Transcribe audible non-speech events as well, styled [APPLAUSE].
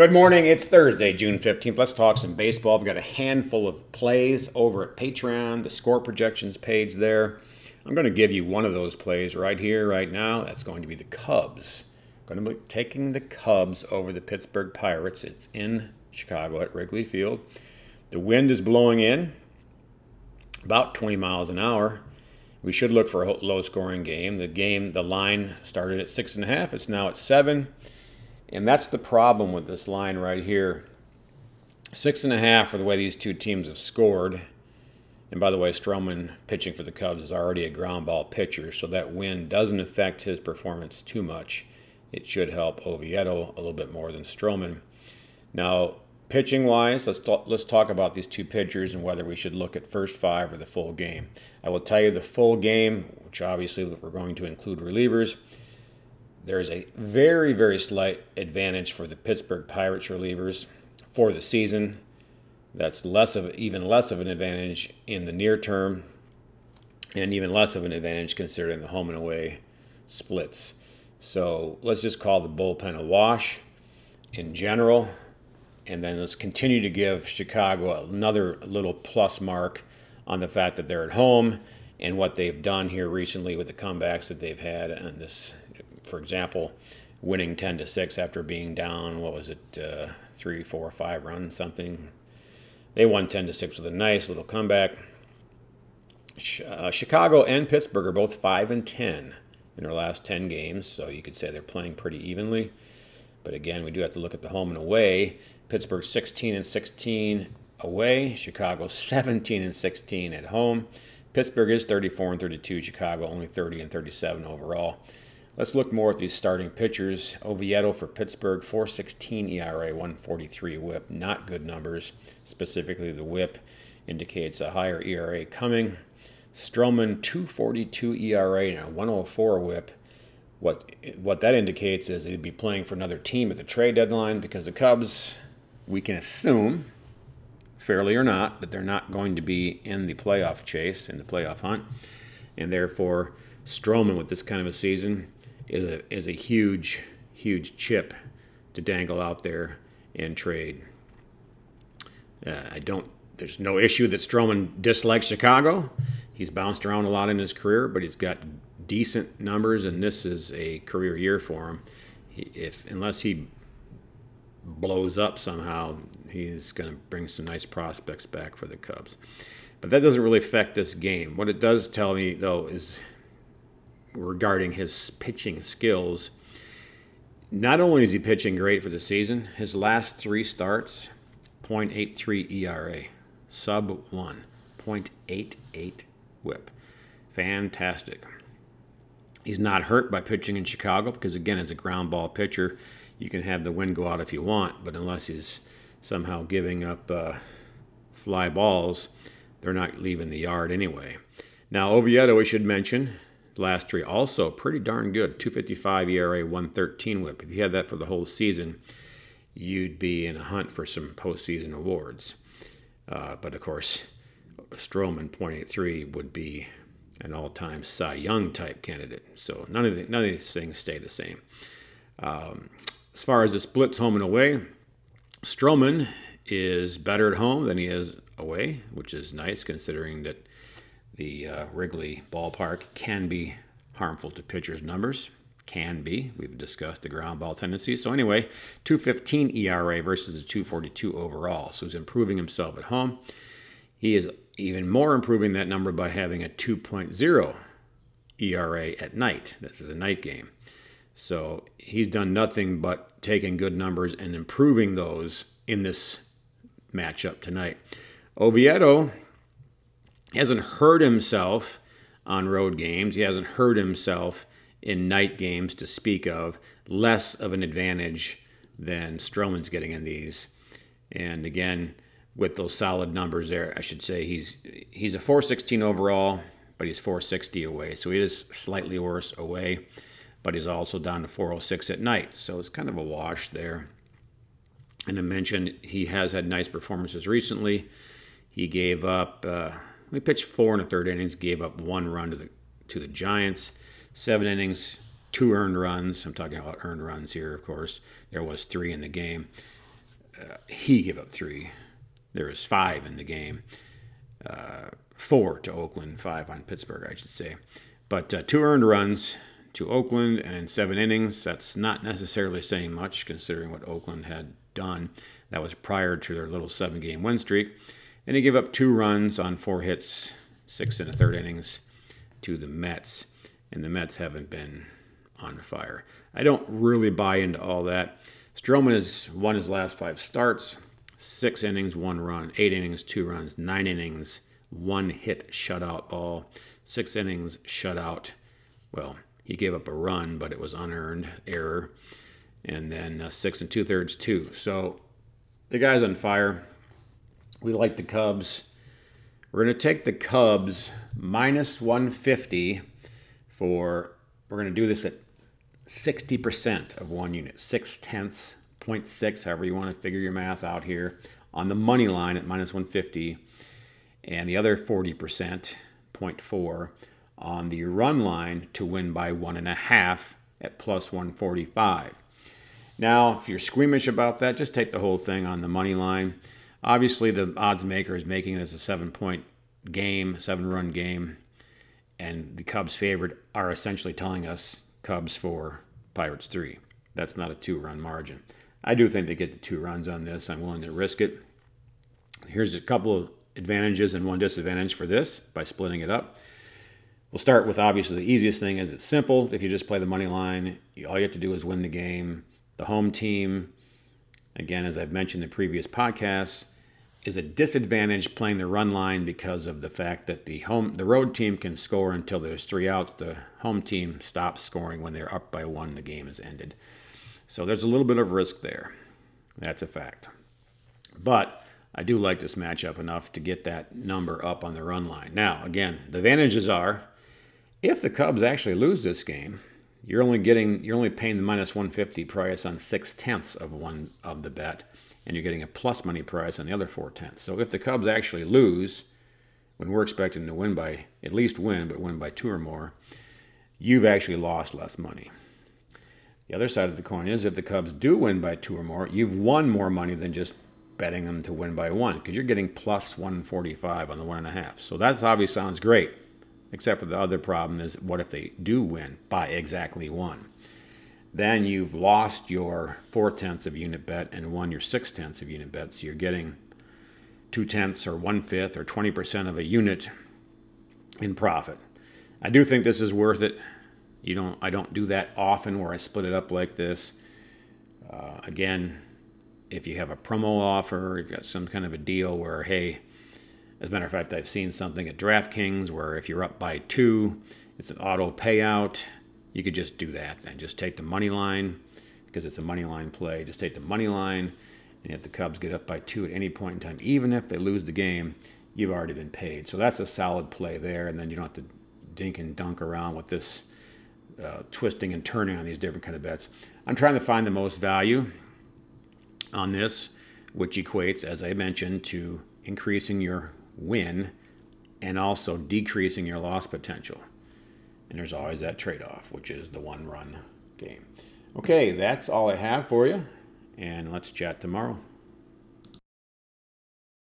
Good morning. It's Thursday, June 15th. Let's talk some baseball. I've got a handful of plays over at Patreon, the score projections page there. I'm going to give you one of those plays right here, right now. That's going to be the Cubs. I'm going to be taking the Cubs over the Pittsburgh Pirates. It's in Chicago at Wrigley Field. The wind is blowing in about 20 miles an hour. We should look for a low scoring game. The game, the line started at six and a half. It's now at seven. And that's the problem with this line right here. Six and a half for the way these two teams have scored. And by the way, Stroman pitching for the Cubs is already a ground ball pitcher, so that win doesn't affect his performance too much. It should help Oviedo a little bit more than Stroman. Now, pitching wise, let's let's talk about these two pitchers and whether we should look at first five or the full game. I will tell you the full game, which obviously we're going to include relievers there is a very, very slight advantage for the Pittsburgh Pirates relievers for the season. That's less of even less of an advantage in the near term, and even less of an advantage considering the home and away splits. So let's just call the bullpen a wash in general, and then let's continue to give Chicago another little plus mark on the fact that they're at home and what they've done here recently with the comebacks that they've had on this for example, winning 10 to 6 after being down, what was it, uh, three, four, five runs, something. They won 10 to 6 with a nice little comeback. Uh, Chicago and Pittsburgh are both 5 and 10 in their last 10 games, so you could say they're playing pretty evenly. But again, we do have to look at the home and away. Pittsburgh 16 and 16 away, Chicago [LAUGHS] 17 and 16 at home. Pittsburgh is 34 and 32, Chicago only 30 and 37 overall. Let's look more at these starting pitchers. Oviedo for Pittsburgh, 416 ERA, 143 whip. Not good numbers. Specifically, the whip indicates a higher ERA coming. Stroman, 242 ERA and a 104 whip. What, what that indicates is he'd be playing for another team at the trade deadline because the Cubs, we can assume, fairly or not, that they're not going to be in the playoff chase, in the playoff hunt. And therefore, Stroman, with this kind of a season, is a is a huge huge chip to dangle out there and trade. Uh, I don't. There's no issue that Stroman dislikes Chicago. He's bounced around a lot in his career, but he's got decent numbers, and this is a career year for him. If unless he blows up somehow, he's going to bring some nice prospects back for the Cubs. But that doesn't really affect this game. What it does tell me, though, is regarding his pitching skills. Not only is he pitching great for the season, his last three starts, 0.83 ERA, sub 1, 0.88 whip. Fantastic. He's not hurt by pitching in Chicago because, again, as a ground ball pitcher, you can have the wind go out if you want, but unless he's somehow giving up uh, fly balls, they're not leaving the yard anyway. Now, Oviedo, we should mention, last three. Also, pretty darn good. 255 ERA, 113 whip. If you had that for the whole season, you'd be in a hunt for some postseason awards. Uh, but of course, Stroman, 0.83, would be an all time Cy Young type candidate. So none of, the, none of these things stay the same. Um, as far as the splits home and away, Stroman is better at home than he is away, which is nice considering that the uh, Wrigley ballpark can be harmful to pitchers' numbers. Can be. We've discussed the ground ball tendency. So, anyway, 215 ERA versus a 242 overall. So, he's improving himself at home. He is even more improving that number by having a 2.0 ERA at night. This is a night game. So, he's done nothing but taking good numbers and improving those in this matchup tonight. Oviedo he hasn't hurt himself on road games. He hasn't hurt himself in night games to speak of. Less of an advantage than Stroman's getting in these. And again, with those solid numbers there, I should say he's he's a 416 overall, but he's 460 away. So he is slightly worse away, but he's also down to 406 at night. So it's kind of a wash there. And I mentioned he has had nice performances recently. He gave up. Uh, we pitched four and a third innings, gave up one run to the to the Giants. Seven innings, two earned runs. I'm talking about earned runs here, of course. There was three in the game. uh, he gave up three. There was five in the game. Uh, four to Oakland, five on Pittsburgh, I should say. But uh, two earned runs to Oakland and seven innings. That's not necessarily saying much considering what Oakland had done. That was prior to their little seven game win streak. And he gave up two runs on four hits, six and a third innings to the Mets. And the Mets haven't been on fire. I don't really buy into all that. Stroman has won his last five starts, six innings, one run, eight innings, two runs, nine innings, one hit shutout ball, six innings shutout. Well, he gave up a run, but it was unearned error, and then uh, six and two thirds two. So the guy's on fire. We like the Cubs. We're going to take the Cubs minus 150 for, we're going to do this at 60% of one unit, six tenths, 0.6, however you want to figure your math out here, on the money line at minus 150, and the other 40%, 0.4, on the run line to win by one and a half at plus 145. Now, if you're squeamish about that, just take the whole thing on the money line. Obviously, the odds maker is making this a seven point game, seven run game, and the Cubs favored are essentially telling us Cubs four, Pirates three. That's not a two run margin. I do think they get the two runs on this. I'm willing to risk it. Here's a couple of advantages and one disadvantage for this by splitting it up. We'll start with obviously the easiest thing is it's simple. If you just play the money line, all you have to do is win the game. The home team, again, as I've mentioned in previous podcasts, is a disadvantage playing the run line because of the fact that the home the road team can score until there's three outs. The home team stops scoring when they're up by one. The game is ended. So there's a little bit of risk there. That's a fact. But I do like this matchup enough to get that number up on the run line. Now, again, the advantages are if the Cubs actually lose this game, you're only getting you're only paying the minus 150 price on six tenths of one of the bet and you're getting a plus money price on the other four tenths. So if the Cubs actually lose, when we're expecting to win by at least win, but win by two or more, you've actually lost less money. The other side of the coin is if the Cubs do win by two or more, you've won more money than just betting them to win by one because you're getting plus 145 on the one and a half. So that obviously sounds great, except for the other problem is what if they do win by exactly one? then you've lost your four tenths of unit bet and won your six tenths of unit bet. So you're getting two tenths or one fifth or 20% of a unit in profit. I do think this is worth it. You don't, I don't do that often where I split it up like this. Uh, again, if you have a promo offer, you've got some kind of a deal where, hey, as a matter of fact, I've seen something at DraftKings where if you're up by two, it's an auto payout you could just do that then. Just take the money line because it's a money line play. Just take the money line, and if the Cubs get up by two at any point in time, even if they lose the game, you've already been paid. So that's a solid play there, and then you don't have to dink and dunk around with this uh, twisting and turning on these different kind of bets. I'm trying to find the most value on this, which equates, as I mentioned, to increasing your win and also decreasing your loss potential. And there's always that trade off, which is the one run game. Okay, that's all I have for you. And let's chat tomorrow.